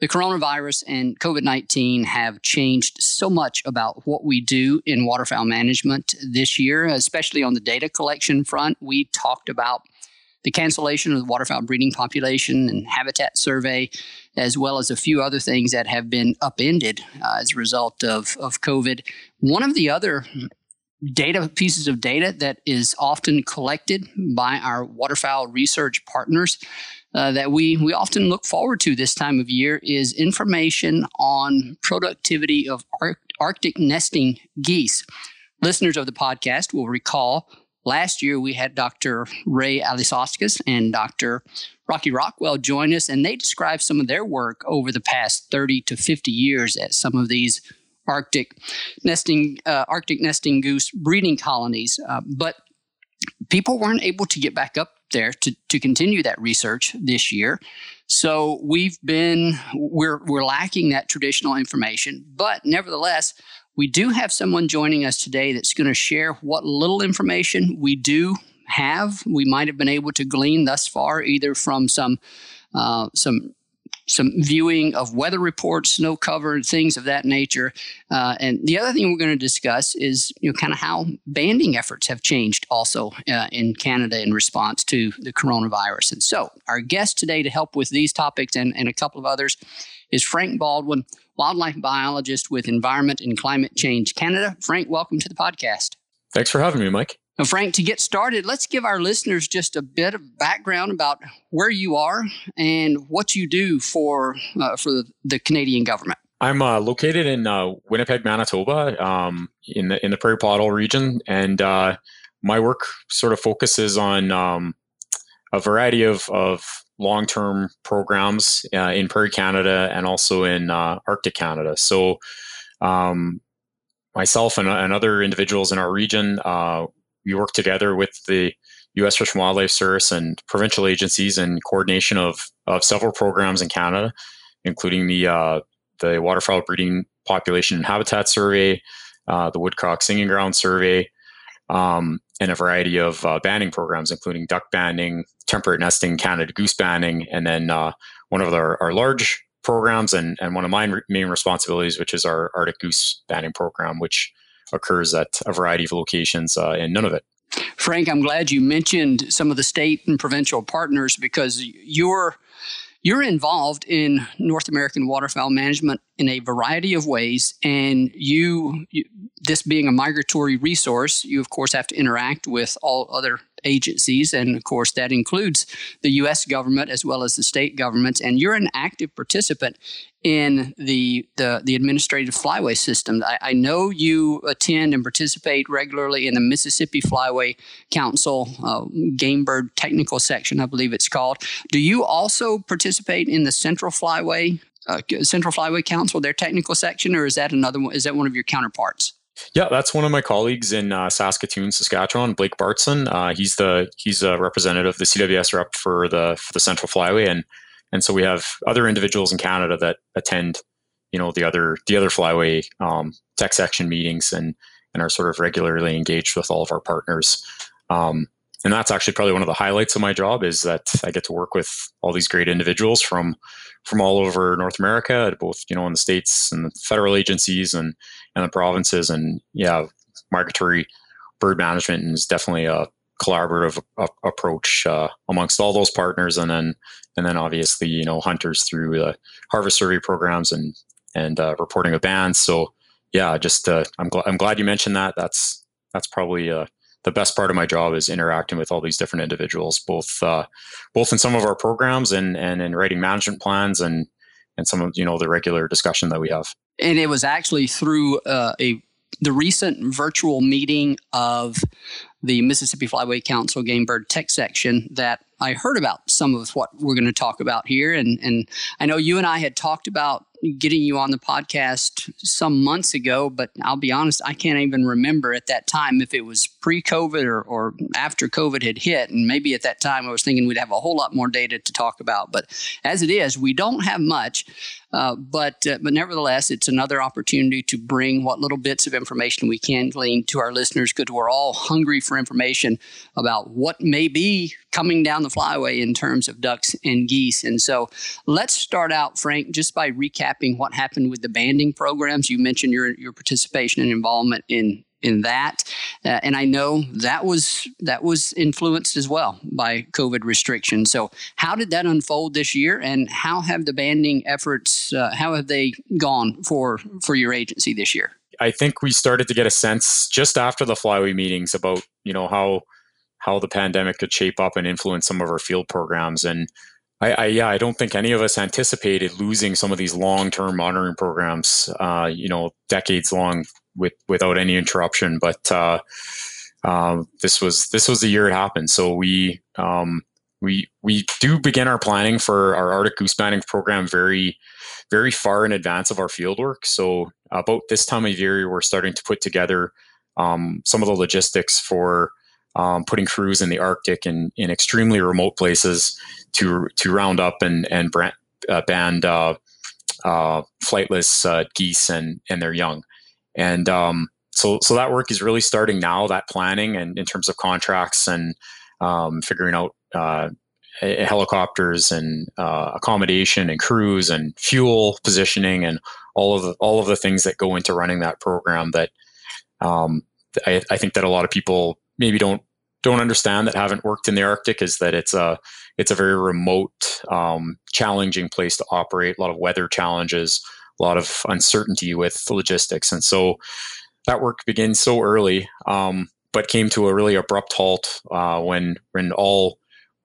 the coronavirus and COVID 19 have changed so much about what we do in waterfowl management this year, especially on the data collection front. We talked about the cancellation of the waterfowl breeding population and habitat survey, as well as a few other things that have been upended uh, as a result of, of COVID. One of the other data pieces of data that is often collected by our waterfowl research partners uh, that we, we often look forward to this time of year is information on productivity of Arctic nesting geese. Listeners of the podcast will recall Last year, we had Dr. Ray Alisauskas and Dr. Rocky Rockwell join us, and they described some of their work over the past 30 to 50 years at some of these Arctic nesting, uh, Arctic nesting goose breeding colonies. Uh, but people weren't able to get back up there to, to continue that research this year. So we've been we're we're lacking that traditional information, but nevertheless, we do have someone joining us today that's going to share what little information we do have. We might have been able to glean thus far, either from some uh, some some viewing of weather reports, snow cover, things of that nature. Uh, and the other thing we're going to discuss is, you know, kind of how banding efforts have changed also uh, in Canada in response to the coronavirus. And so, our guest today to help with these topics and, and a couple of others is Frank Baldwin, wildlife biologist with Environment and Climate Change Canada. Frank, welcome to the podcast. Thanks for having me, Mike. Now, Frank, to get started, let's give our listeners just a bit of background about where you are and what you do for uh, for the Canadian government. I'm uh, located in uh, Winnipeg, Manitoba, um, in the in the Prairie Pothole region, and uh, my work sort of focuses on um, a variety of, of long term programs uh, in Prairie Canada and also in uh, Arctic Canada. So, um, myself and, and, other individuals in our region, we work together with the U.S. Fish and Wildlife Service and provincial agencies in coordination of, of several programs in Canada, including the uh, the waterfowl breeding population and habitat survey, uh, the woodcock singing ground survey, um, and a variety of uh, banding programs, including duck banding, temperate nesting, Canada goose banding, and then uh, one of our, our, large programs and, and one of my main responsibilities, which is our Arctic goose banding program, which occurs at a variety of locations uh, in Nunavut. Frank, I'm glad you mentioned some of the state and provincial partners because you're you're involved in North American waterfowl management in a variety of ways, and you, you, this being a migratory resource, you of course have to interact with all other agencies, and of course that includes the U.S. government as well as the state governments. And you're an active participant in the the, the administrative flyway system. I, I, know you attend and participate regularly in the Mississippi Flyway Council uh, Game Bird Technical Section, I believe it's called. Do you also participate in the Central Flyway uh, Central Flyway Council, their technical section, or is that another one? Is that one of your counterparts? Yeah, that's one of my colleagues in uh, Saskatoon, Saskatchewan, Blake Bartzen. Uh, he's the he's a representative, the CWS rep for the for the Central Flyway, and and so we have other individuals in Canada that attend, you know, the other the other Flyway um, tech section meetings and and are sort of regularly engaged with all of our partners. Um, and that's actually probably one of the highlights of my job is that I get to work with all these great individuals from from all over North America, both you know in the states and the federal agencies and and the provinces, and yeah, migratory bird management is definitely a collaborative a- approach uh, amongst all those partners, and then and then obviously you know hunters through the harvest survey programs and and uh, reporting of bands. So yeah, just uh, I'm glad I'm glad you mentioned that. That's that's probably uh, the best part of my job is interacting with all these different individuals, both uh, both in some of our programs and and in writing management plans and and some of you know the regular discussion that we have. And it was actually through uh, a the recent virtual meeting of the Mississippi Flyway Council Game Bird Tech Section that I heard about some of what we're going to talk about here. And, and I know you and I had talked about getting you on the podcast some months ago, but I'll be honest, I can't even remember at that time if it was pre COVID or, or after COVID had hit. And maybe at that time I was thinking we'd have a whole lot more data to talk about. But as it is, we don't have much. Uh, but uh, but nevertheless, it's another opportunity to bring what little bits of information we can glean to our listeners because we're all hungry for information about what may be coming down the flyway in terms of ducks and geese. And so let's start out, Frank, just by recapping what happened with the banding programs. You mentioned your your participation and involvement in in that, uh, and I know that was that was influenced as well by COVID restrictions. So, how did that unfold this year, and how have the banding efforts uh, how have they gone for for your agency this year? I think we started to get a sense just after the flyway meetings about you know how how the pandemic could shape up and influence some of our field programs and I, I, yeah, I don't think any of us anticipated losing some of these long-term monitoring programs, uh, you know, decades long with without any interruption. But uh, uh, this was this was the year it happened. So we um, we we do begin our planning for our Arctic goose banding program very very far in advance of our field work. So about this time of year, we're starting to put together um, some of the logistics for um, putting crews in the Arctic and in extremely remote places to to round up and and brand, uh, band uh, uh, flightless uh, geese and and their young, and um, so so that work is really starting now. That planning and in terms of contracts and um, figuring out uh, helicopters and uh, accommodation and crews and fuel positioning and all of the all of the things that go into running that program that um, I, I, think that a lot of people maybe don't don't understand that haven't worked in the Arctic is that it's a it's a very remote, um, challenging place to operate. A lot of weather challenges, a lot of uncertainty with logistics, and so that work begins so early, um, but came to a really abrupt halt uh, when when all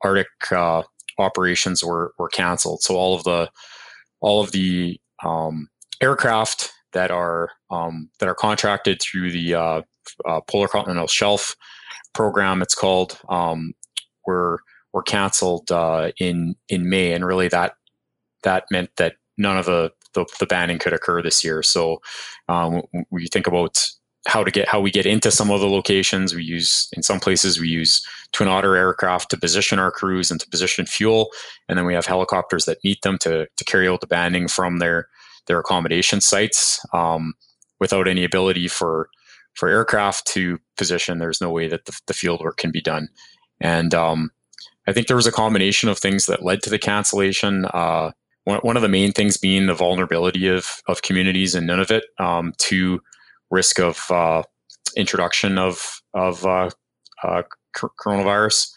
Arctic uh, operations were were canceled. So all of the all of the um, aircraft that are um, that are contracted through the uh, uh, Polar Continental Shelf program, it's called, um, were were canceled uh, in in May, and really that that meant that none of the the, the banding could occur this year. So um, we think about how to get how we get into some of the locations. We use in some places we use twin otter aircraft to position our crews and to position fuel, and then we have helicopters that meet them to to carry out the banding from their their accommodation sites um, without any ability for for aircraft to position, there's no way that the, the field work can be done. And um, I think there was a combination of things that led to the cancellation. Uh, one, of the main things being the vulnerability of, of communities in Nunavut um, to risk of uh, introduction of of uh, uh coronavirus,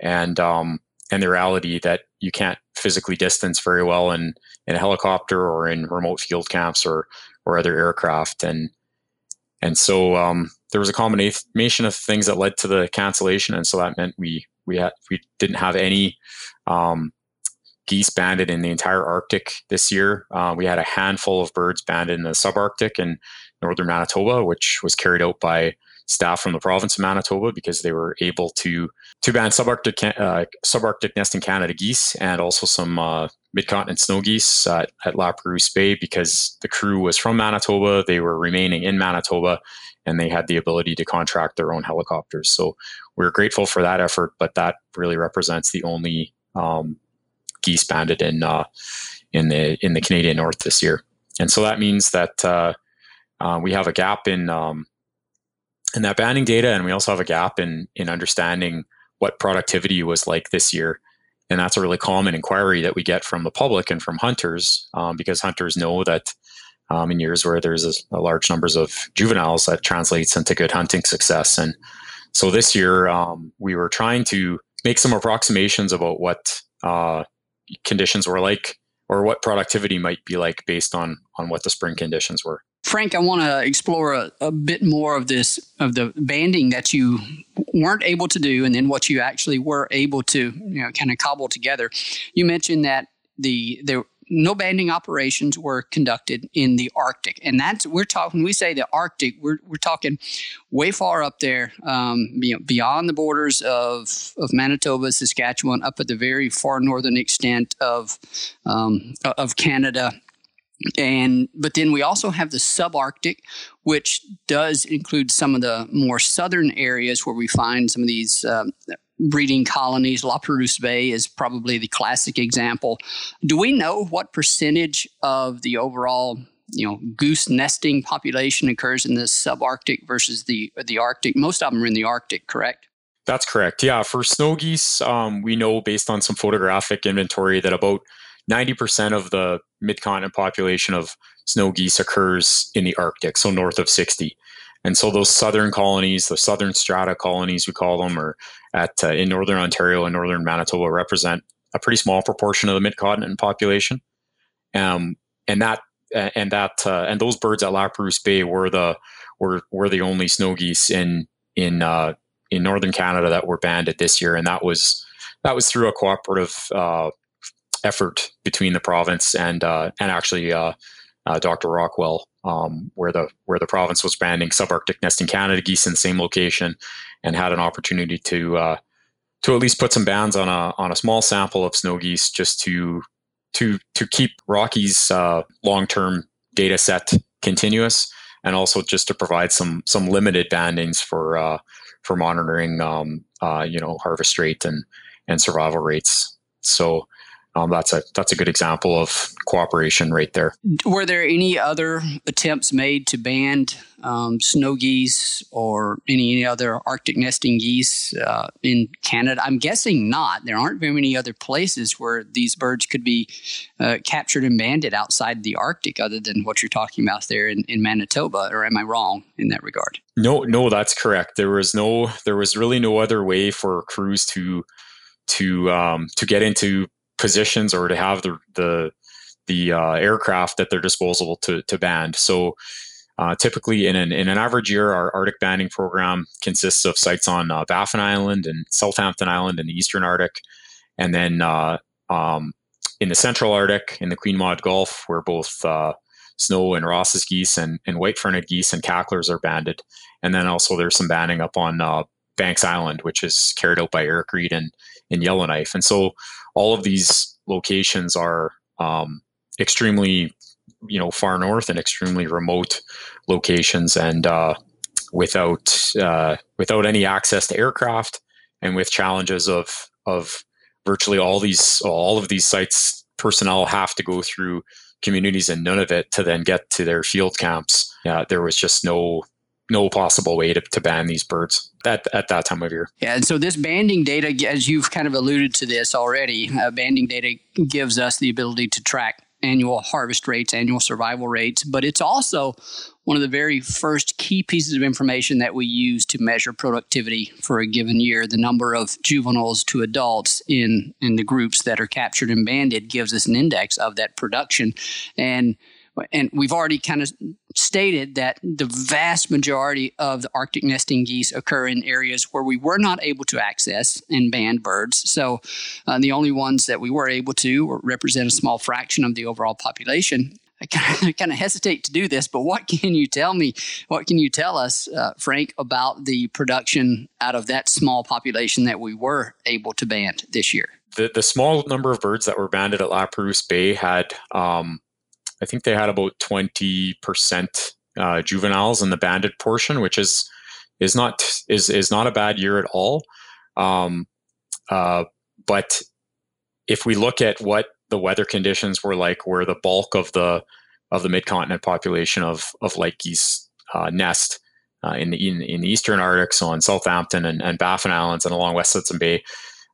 and um, and the reality that you can't physically distance very well in in a helicopter or in remote field camps or or other aircraft, and and so um, there was a combination of things that led to the cancellation, and so that meant we we had we didn't have any um, geese banded in the entire Arctic this year. Uh, we had a handful of birds banded in the subarctic and northern Manitoba, which was carried out by staff from the province of Manitoba because they were able to to ban subarctic uh, subarctic nesting Canada geese and also some uh, mid-continent snow geese at, at Lapérouse Bay because the crew was from Manitoba. They were remaining in Manitoba, and they had the ability to contract their own helicopters. So we're grateful for that effort, but that really represents the only um, geese banded in uh, in the in the Canadian North this year. And so that means that uh, uh, we have a gap in um, in that banding data, and we also have a gap in in understanding what productivity was like this year. And that's a really common inquiry that we get from the public and from hunters, um, because hunters know that um, in years where there's a, a, large numbers of juveniles, that translates into good hunting success. And so this year, um, we were trying to make some approximations about what uh, conditions were like or what productivity might be like based on on what the spring conditions were. Frank, I want to explore a, a, bit more of this of the banding that you weren't able to do, and then what you actually were able to, you know, kind of cobble together. You mentioned that the there no banding operations were conducted in the Arctic, and that's we're talking. We say the Arctic, we're we're talking way far up there, um, you know, beyond the borders of of Manitoba, Saskatchewan, up at the very far northern extent of um, of Canada. And but then we also have the subarctic, which does include some of the more southern areas where we find some of these um, breeding colonies. La Perouse Bay is probably the classic example. Do we know what percentage of the overall you know goose nesting population occurs in the subarctic versus the the Arctic? Most of them are in the Arctic, correct? That's correct. Yeah, for snow geese, um, we know based on some photographic inventory that about 90% of the mid-continent population of snow geese occurs in the Arctic, so north of 60. And so those southern colonies, the southern strata colonies, we call them, or at uh, in northern Ontario and northern Manitoba, represent a pretty small proportion of the mid-continent population. Um, and that and that uh, and those birds at La Perouse Bay were the were were the only snow geese in in uh, in northern Canada that were banded this year, and that was that was through a cooperative uh, effort between the province and uh, and actually uh, uh, Dr. Rockwell, um, where the where the province was banding subarctic nesting Canada geese in the same location, and had an opportunity to to at least put some bans on a on a small sample of snow geese just to to to keep Rocky's uh, long term data set continuous, and also just to provide some some limited bandings for uh, for monitoring um, uh, you know harvest rate and and survival rates. So um, that's a that's a good example of cooperation right there. Were there any other attempts made to ban um, snow geese or any, any other Arctic nesting geese uh, in Canada? I'm guessing not. There aren't very many other places where these birds could be uh, captured and banded outside the Arctic, other than what you're talking about there in, in Manitoba. Or am I wrong in that regard? No, no, that's correct. There was no, there was really no other way for crews to to um, to get into positions or to have the the the uh, aircraft at their disposal to to band. So uh, typically, in an in an average year, our Arctic banding program consists of sites on uh, Baffin Island and Southampton Island in the Eastern Arctic, and then uh, um, in the Central Arctic in the Queen Maud Gulf, where both uh, snow and Ross's geese and, and white-fronted geese and cacklers are banded, and then also there's some banding up on uh, Banks Island, which is carried out by Eric Reed and, and Yellowknife, and so all of these locations are um, extremely you know far north and extremely remote locations and uh, without uh, without any access to aircraft and with challenges of of virtually all these all of these sites personnel have to go through communities and Nunavut to then get to their field camps. Yeah, there was just no no possible way to, to ban these birds at, at that time of year. Yeah, and so this banding data, as you've kind of alluded to this already, uh, banding data gives us the ability to track annual harvest rates, annual survival rates, but it's also one of the very first key pieces of information that we use to measure productivity for a given year. The number of juveniles to adults in in the groups that are captured and banded gives us an index of that production, and and we've already kind of stated that the vast majority of the Arctic nesting geese occur in areas where we were not able to access and band birds. So uh, the only ones that we were able to represent a small fraction of the overall population. I kind, of, hesitate to do this, but what can you tell me? What can you tell us, uh, Frank, about the production out of that small population that we were able to band this year? The, the small number of birds that were banded at La Perouse Bay had um, I think they had about 20% uh, juveniles in the banded portion, which is is not is is not a bad year at all. Um, uh, but if we look at what the weather conditions were like, where the bulk of the of the mid continent population of of light geese uh, nest uh, in the in, in, the eastern Arctic, so in Southampton and, and Baffin Islands and along West Hudson Bay,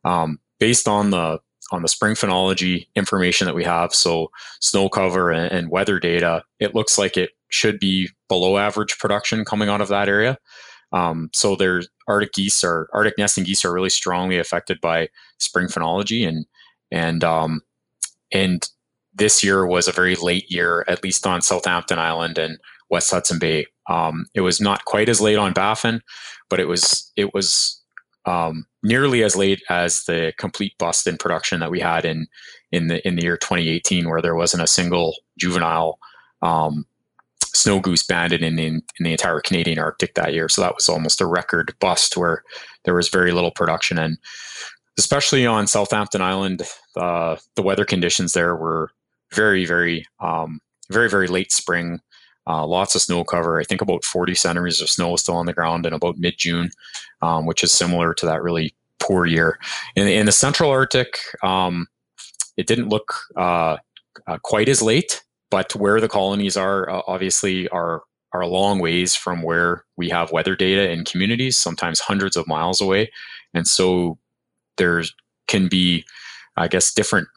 um, based on the on the spring phenology information that we have, so snow cover and, and, weather data, it looks like it should be below average production coming out of that area. Um, so there's Arctic geese are Arctic nesting geese are really strongly affected by spring phenology and and um, and this year was a very late year, at least on Southampton Island and West Hudson Bay. Um, it was not quite as late on Baffin, but it was it was um, nearly as late as the complete bust in production that we had in in the in the year 2018, where there wasn't a single juvenile um, snow goose banded in, in, in the entire Canadian Arctic that year. So that was almost a record bust where there was very little production, and especially on Southampton Island, uh, the weather conditions there were very very um, very very late spring. Uh, lots of snow cover. I think about 40 centimeters of snow still on the ground in about mid June, um, which is similar to that really poor year. In, in the central Arctic, um, it didn't look uh, uh, quite as late, but where the colonies are, uh, obviously, are are a long ways from where we have weather data in communities, sometimes hundreds of miles away, and so there can be, I guess, different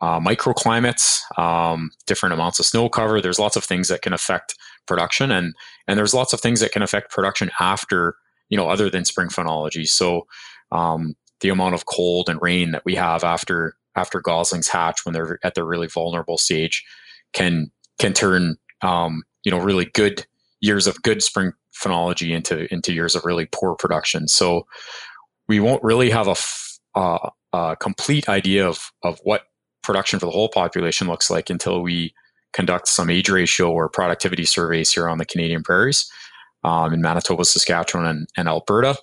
uh, microclimates, um, different amounts of snow cover. There's lots of things that can affect production, and and there's lots of things that can affect production after you know other than spring phenology. So um, the amount of cold and rain that we have after after goslings hatch when they're at their really vulnerable stage can can turn um, you know really good years of good spring phenology into into years of really poor production. So we won't really have a, f- uh, a complete idea of of what production for the whole population looks like until we conduct some age ratio or productivity surveys here on the Canadian prairies um, in Manitoba, Saskatchewan, and, and Alberta.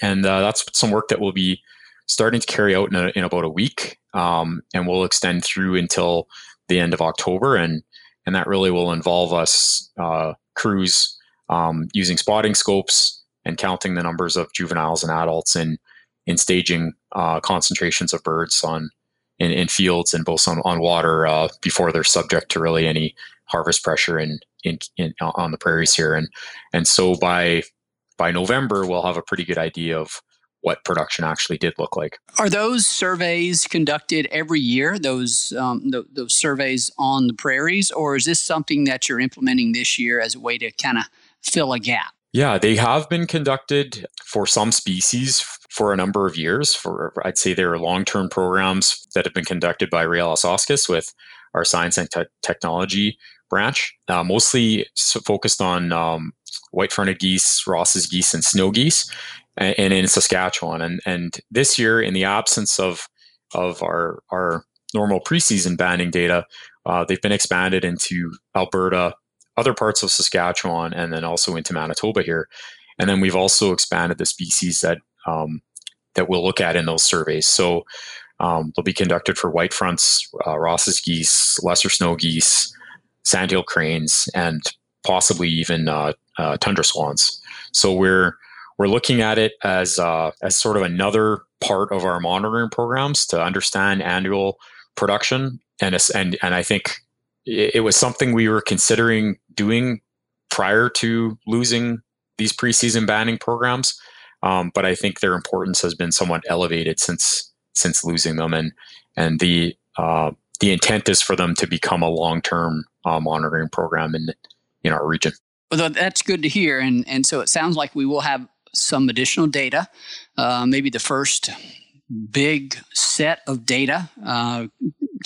And uh, that's some work that we'll be starting to carry out in, a, in about a week, um, and we'll extend through until the end of October. And and that really will involve us uh, crews um, using spotting scopes and counting the numbers of juveniles and adults in in staging uh, concentrations of birds on in, in fields and both on, on water uh, before they're subject to really any harvest pressure in, in, in on the prairies here. And and so by by November, we'll have a pretty good idea of what production actually did look like. Are those surveys conducted every year? Those um, th- those surveys on the prairies, or is this something that you're implementing this year as a way to kind of fill a gap? Yeah, they have been conducted for some species for a number of years. For I'd say there are long-term programs that have been conducted by Ray Alisauskas with our science and te- technology branch, uh, mostly focused on um, white-fronted geese, Ross's geese, and snow geese, and, and, in Saskatchewan. And and this year, in the absence of of our our normal preseason banding data, uh, they've been expanded into Alberta, other parts of Saskatchewan, and then also into Manitoba here. And then we've also expanded the species that um, that we'll look at in those surveys. So um, they'll be conducted for white fronts, uh, Ross's geese, lesser snow geese, sandhill cranes, and possibly even uh, uh, tundra swans. So we're we're looking at it as uh, as sort of another part of our monitoring programs to understand annual production, and and and I think it, it was something we were considering doing prior to losing these preseason banding programs. Um, but I think their importance has been somewhat elevated since since losing them, and and the uh, the intent is for them to become a long term uh, monitoring program in in our region. Well, that's good to hear, and and so it sounds like we will have some additional data, uh, maybe the first big set of data uh,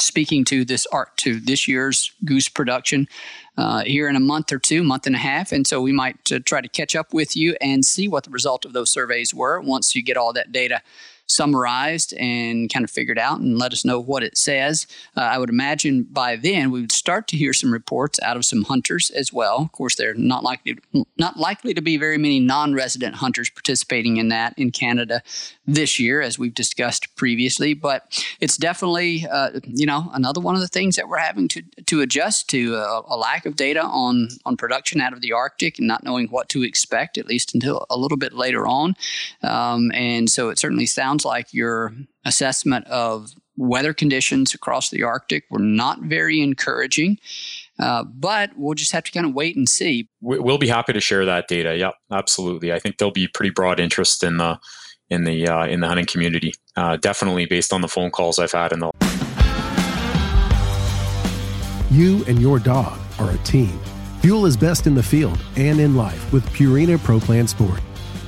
speaking to this art to this year's goose production uh, here in a month or two, month and a half, and so we might uh, try to catch up with you and see what the result of those surveys were once you get all that data summarized and kind of figured out and let us know what it says. Uh, I would imagine by then we would start to hear some reports out of some hunters as well. Of course, they're not likely not likely to be very many non-resident hunters participating in that in Canada this year, as we've discussed previously. But it's definitely uh, you know another one of the things that we're having to to adjust to uh, a lack of data on on production out of the Arctic and not knowing what to expect at least until a little bit later on. Um, and so it certainly sounds sounds like your assessment of weather conditions across the Arctic were not very encouraging. Uh, but we'll just have to kind of wait and see. We'll be happy to share that data. Yep, absolutely. I think there'll be pretty broad interest in the in the uh, in the hunting community. Uh, definitely, based on the phone calls I've had in the. You and your dog are a team. Fuel is best in the field and in life with Purina Pro Plan Sport.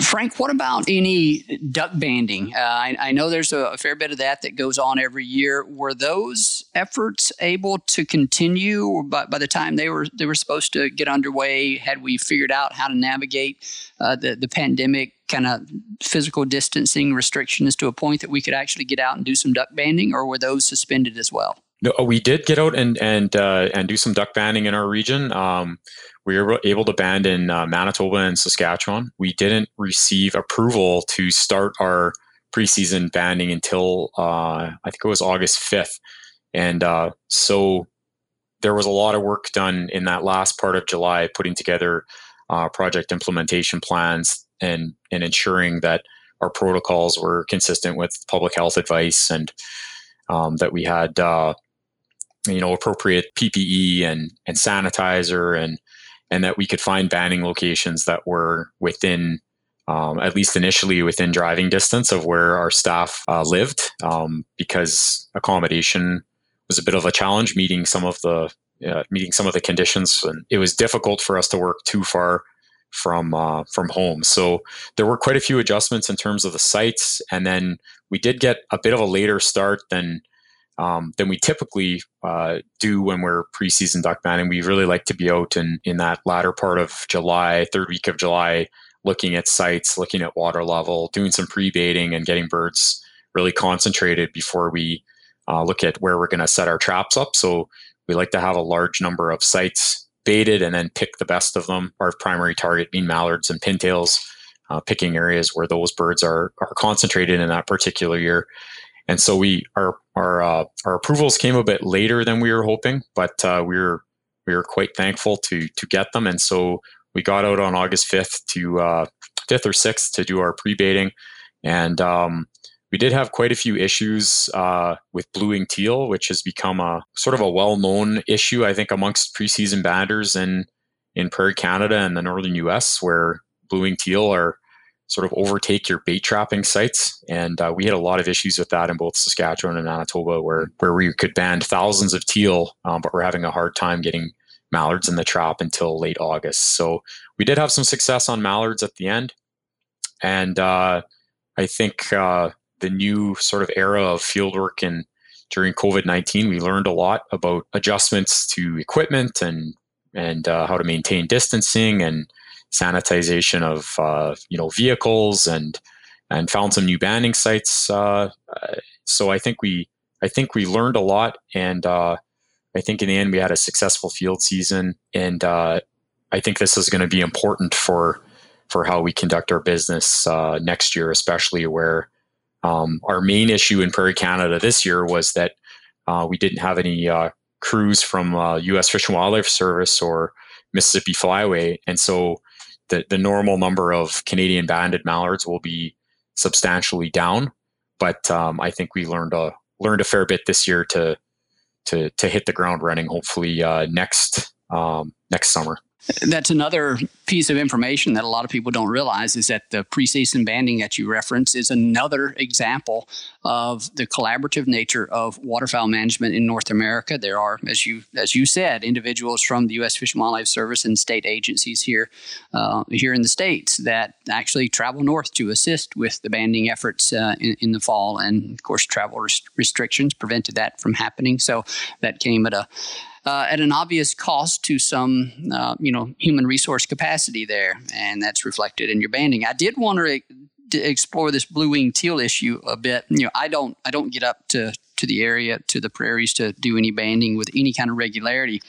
Frank, what about any duck banding? Uh, I, I, know there's a, a, fair bit of that that goes on every year. Were those efforts able to continue by, by the time they were they were supposed to get underway? Had we figured out how to navigate uh, the the pandemic kind of physical distancing restrictions to a point that we could actually get out and do some duck banding, or were those suspended as well? No, we did get out and and uh, and do some duck banding in our region. Um, we were able to band in uh, Manitoba and Saskatchewan. We didn't receive approval to start our preseason banding until uh, I think it was August 5th. And uh, so there was a lot of work done in that last part of July, putting together uh, project implementation plans and, and ensuring that our protocols were consistent with public health advice and um, that we had uh, you know appropriate PPE and and sanitizer and and that we could find banning locations that were within um, at least initially within driving distance of where our staff uh, lived um, because accommodation was a bit of a challenge meeting some of the uh, meeting some of the conditions and it was difficult for us to work too far from uh, from home. So there were quite a few adjustments in terms of the sites and then we did get a bit of a later start than um, than we typically uh, do when we're preseason duck banding. We really like to be out in, in that latter part of July, third week of July, looking at sites, looking at water level, doing some pre baiting, and getting birds really concentrated before we uh, look at where we're going to set our traps up. So we like to have a large number of sites baited and then pick the best of them. Our primary target being mallards and pintails, uh, picking areas where those birds are, are concentrated in that particular year and so we our our uh, our approvals came a bit later than we were hoping, but uh, we were we were quite thankful to to get them, and so we got out on August fifth to uh, fifth or sixth to do our pre baiting, and um, we did have quite a few issues uh, with blue wing teal, which has become a sort of a well known issue, I think, amongst preseason banders in in Prairie Canada and the northern U.S., where blue wing teal are sort of overtake your bait trapping sites. And uh, we had a lot of issues with that in both Saskatchewan and Manitoba, where where we could band thousands of teal, um, but we're having a hard time getting mallards in the trap until late August. So we did have some success on mallards at the end, and uh, I think uh, the new sort of era of fieldwork and during COVID nineteen, we learned a lot about adjustments to equipment and and uh, how to maintain distancing and sanitization of uh, you know vehicles and and found some new banning sites. Uh, so I think we I think we learned a lot, and uh, I think in the end we had a successful field season, and uh, I think this is going to be important for for how we conduct our business uh, next year, especially where um, our main issue in Prairie Canada this year was that uh, we didn't have any crews from U.S. Fish and Wildlife Service or Mississippi Flyway, and so the, the normal number of Canadian banded mallards will be substantially down. But um, I think we learned a learned a fair bit this year to to to hit the ground running. Hopefully uh, next um, next summer. That's another piece of information that a lot of people don't realize is that the preseason banding that you reference is another example of the collaborative nature of waterfowl management in North America. There are, as you as you said, individuals from the U.S. Fish and Wildlife Service and state agencies here uh, here in the states that actually travel north to assist with the banding efforts uh, in, in, the fall, and of course, travel rest- restrictions prevented that from happening. So that came at a uh, at an obvious cost to some, uh, you know, human resource capacity there, and that's reflected in your banding. I did want to, explore this blue wing teal issue a bit. You know, I don't, I don't get up to to the area to the prairies to do any banding with any kind of regularity.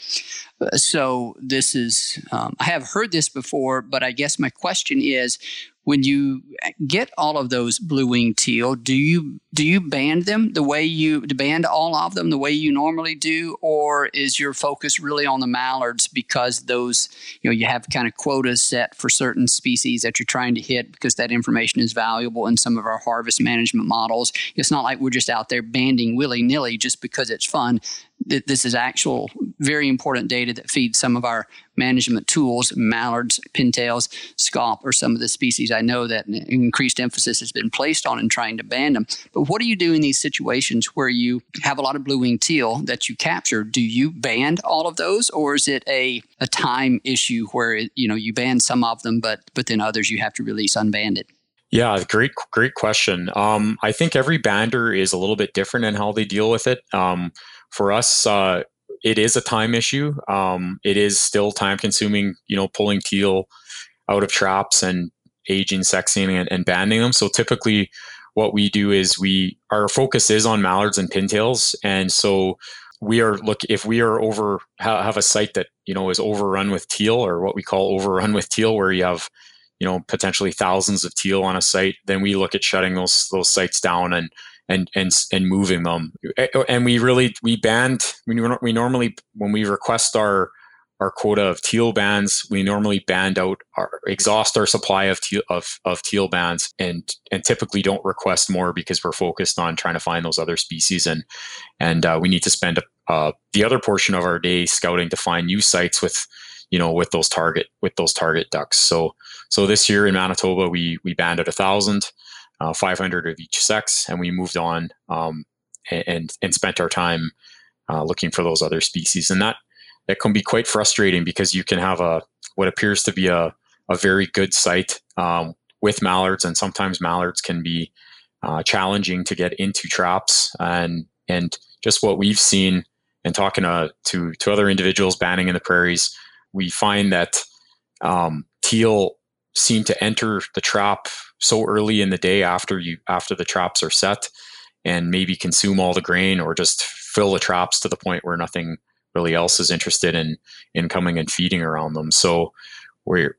Uh, so this is, um, I have heard this before, but I guess my question is, when you get all of those blue wing teal, do you do you band them the way you band all of them the way you normally do, or is your focus really on the mallards because those you know you have kind of quotas set for certain species that you're trying to hit because that information is valuable in some of our harvest management models. It's not like we're just out there banding willy nilly just because it's fun. This is actual very important data that feeds some of our management tools. Mallards, pintails, scaup are some of the species I know that increased emphasis has been placed on in trying to ban them. But what do you do in these situations where you have a lot of blue winged teal that you capture? Do you ban all of those, or is it a, a time issue where you know you ban some of them, but but then others you have to release unbanded? Yeah, great, great question. Um, I think every bander is a little bit different in how they deal with it. Um, for us, uh, it is a time issue. Um, it is still time consuming, you know, pulling teal out of traps and aging, sexing, and, and banding them. So typically, what we do is we our focus is on mallards and pintails, and so we are look if we are over have a site that you know is overrun with teal or what we call overrun with teal, where you have you know potentially thousands of teal on a site, then we look at shutting those those sites down and and and and moving them. And we really we banned we we normally when we request our our quota of teal bands, we normally band out our exhaust our supply of teal of, of teal bands and and typically don't request more because we're focused on trying to find those other species and and uh, we need to spend uh, the other portion of our day scouting to find new sites with you know with those target with those target ducks. So so this year in Manitoba we we banded a thousand uh, 500 of each sex, and we moved on um, and and spent our time uh, looking for those other species. And that that can be quite frustrating because you can have a what appears to be a a very good site um, with mallards, and sometimes mallards can be uh, challenging to get into traps. And and just what we've seen and talking to to, to other individuals banding in the prairies, we find that um, teal seem to enter the trap so early in the day after you after the traps are set and maybe consume all the grain or just fill the traps to the point where nothing really else is interested in in coming and feeding around them. So we're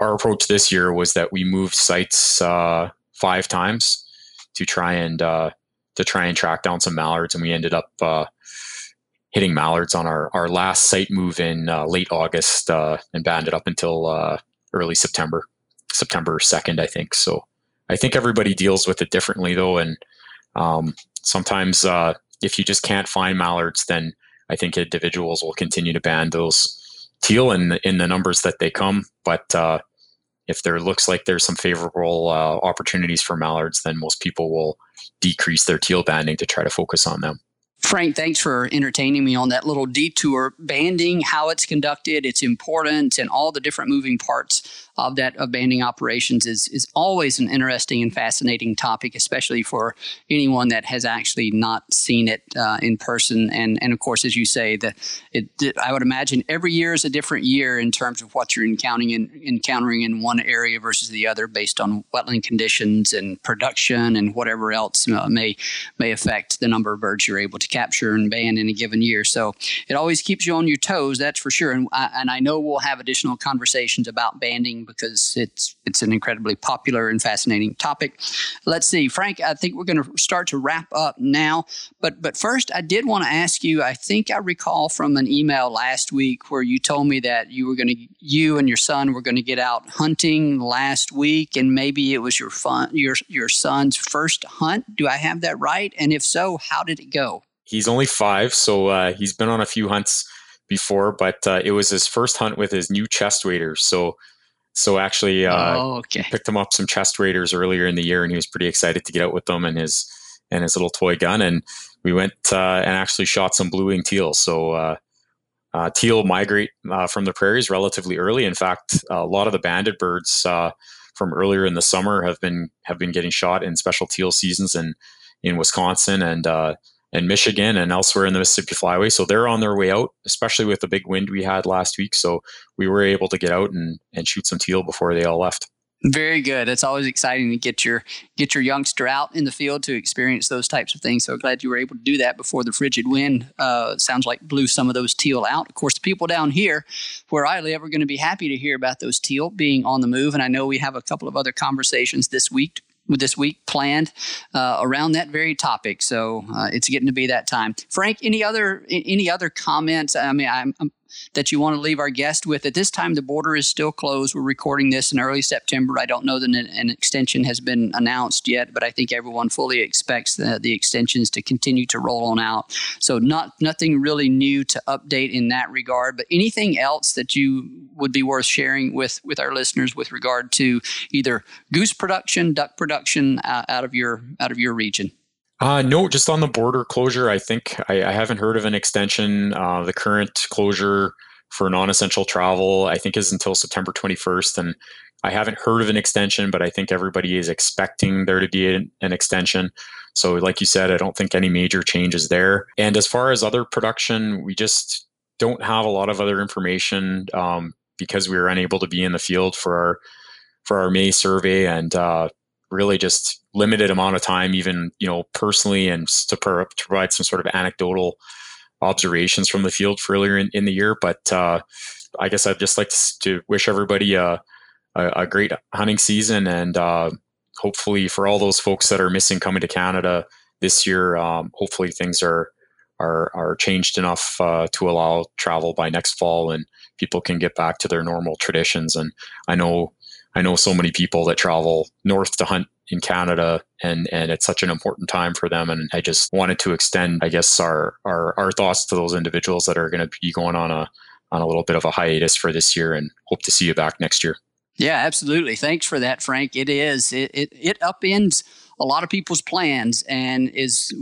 our approach this year was that we moved sites uh, five times to try and uh, to try and track down some mallards and we ended up uh, hitting mallards on our, our last site move in uh, late August uh, and banded up until uh, early September, September 2nd, I think. So I think everybody deals with it differently though. And um, sometimes uh, if you just can't find mallards, then I think individuals will continue to ban those teal in the, in the numbers that they come. But uh, if there looks like there's some favorable uh, opportunities for mallards, then most people will decrease their teal banding to try to focus on them. Frank, thanks for entertaining me on that little detour. Banding, how it's conducted, its importance, and all the different moving parts of that of banding operations is is always an interesting and fascinating topic, especially for anyone that has actually not seen it uh, in person. And and of course, as you say, the it, I would imagine every year is a different year in terms of what you're encountering in, encountering in one area versus the other, based on wetland conditions and production and whatever else uh, may may affect the number of birds you're able to capture and band in a given year. So it always keeps you on your toes, that's for sure. And I, and I know we'll have additional conversations about banding because it's it's an incredibly popular and fascinating topic. Let's see, Frank. I think we're going to start to wrap up now, but but first, I did want to ask you. I think I recall from an email last week where you told me that you were going to you and your son were going to get out hunting last week, and maybe it was your fun your your son's first hunt. Do I have that right? And if so, how did it go? He's only five, so uh, he's been on a few hunts before, but uh, it was his first hunt with his new chest waders. So so actually, uh, oh, okay. picked him up some chest waders earlier in the year, and he was pretty excited to get out with them and his and his little toy gun. And we went uh, and actually shot some blue wing teal. So uh, uh teal migrate uh, from the prairies relatively early. In fact, a lot of the banded birds uh, from earlier in the summer have been have been getting shot in special teal seasons in in Wisconsin and and Michigan and elsewhere in the Mississippi Flyway. So they're on their way out, especially with the big wind we had last week. So we were able to get out and, and shoot some teal before they all left. Very good. It's always exciting to get your get your youngster out in the field to experience those types of things. So glad you were able to do that before the frigid wind. Uh, sounds like blew some of those teal out. Of course, the people down here where I live are going to be happy to hear about those teal being on the move. And I know we have a couple of other conversations this week this week planned uh, around that very topic. So uh, it's getting to be that time. Frank, any other any other comments? I mean, I'm, I'm, that you want to leave our guest with? At this time, the border is still closed. We're recording this in early September. I don't know that an, extension has been announced yet, but I think everyone fully expects the, the extensions to continue to roll on out. So, not nothing really new to update in that regard. But anything else that you would be worth sharing with with our listeners with regard to either goose production, duck production uh, out of your out of your region? Uh, no, just on the border closure. I think I, I haven't heard of an extension. Uh, the current closure for non-essential travel, I think, is until September 21st, and I haven't heard of an extension, but I think everybody is expecting there to be an, an extension. So, like you said, I don't think any major changes there. And as far as other production, we just don't have a lot of other information um, because we were unable to be in the field for our for our May survey, and uh, really just limited amount of time, even you know personally, and to, to provide some sort of anecdotal observations from the field for earlier in, in the year. But uh, I guess I'd just like to, to wish everybody a, a, a, great hunting season, and uh, hopefully for all those folks that are missing coming to Canada this year, um, hopefully things are are are changed enough uh, to allow travel by next fall, and people can get back to their normal traditions. And I know I know so many people that travel north to hunt in Canada and and it's such an important time for them and I just wanted to extend I guess our our, our thoughts to those individuals that are going to be going on a on a little bit of a hiatus for this year and hope to see you back next year. Yeah, absolutely. Thanks for that, Frank. It is. It it, it upends a lot of people's plans and is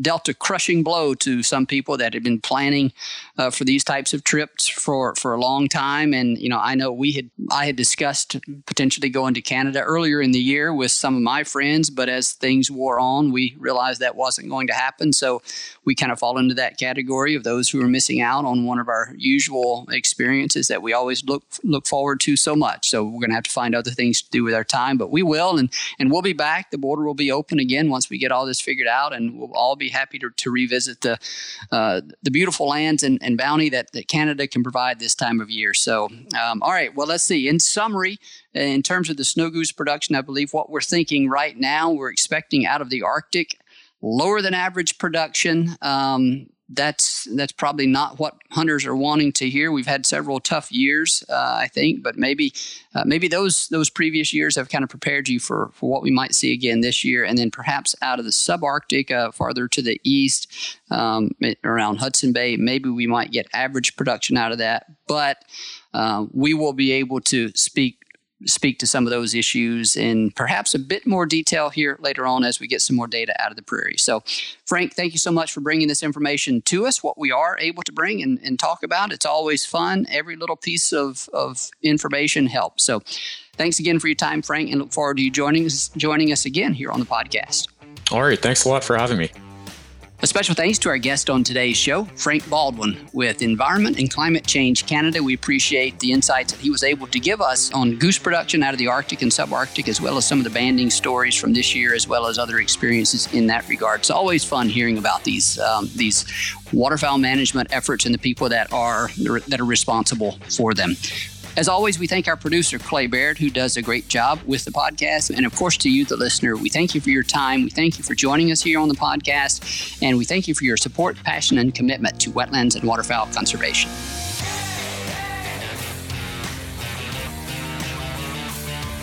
dealt a crushing blow to some people that had been planning uh, for these types of trips for, for a long time. And, you know, I know we had, I had discussed potentially going to Canada earlier in the year with some of my friends, but as things wore on, we realized that wasn't going to happen. So we kind of fall into that category of those who are missing out on one of our usual experiences that we always look, look forward to so much. So we're going to have to find other things to do with our time, but we will, and, and we'll be back. The border will be open again once we get all this figured out, and we'll all be happy to, to revisit the uh, the beautiful lands and, and bounty that, that Canada can provide this time of year. So, um, all right, well, let's see. In summary, in terms of the snow goose production, I believe what we're thinking right now, we're expecting out of the Arctic lower than average production. Um, that's that's probably not what hunters are wanting to hear. We've had several tough years, uh, I think, but maybe uh, maybe those those previous years have kind of prepared you for for what we might see again this year, and then perhaps out of the subarctic, uh, farther to the east, um, around Hudson Bay, maybe we might get average production out of that. But uh, we will be able to speak speak to some of those issues in perhaps a bit more detail here later on as we get some more data out of the prairie. So, Frank, thank you so much for bringing this information to us, what we are able to bring and, and talk about. It's always fun. Every little piece of, of information helps. So, thanks again for your time, Frank, and look forward to you joining us, joining us again here on the podcast. All right. Thanks a lot for having me. A special thanks to our guest on today's show, Frank Baldwin with Environment and Climate Change Canada. We appreciate the insights that he was able to give us on goose production out of the Arctic and subarctic, as well as some of the banding stories from this year, as well as other experiences in that regard. It's always fun hearing about these um, these waterfowl management efforts and the people that are that are responsible for them. As always, we thank our producer, Clay Baird, who does a great job with the podcast. And of course, to you, the listener, we thank you for your time. We thank you for joining us here on the podcast. And we thank you for your support, passion, and commitment to wetlands and waterfowl conservation.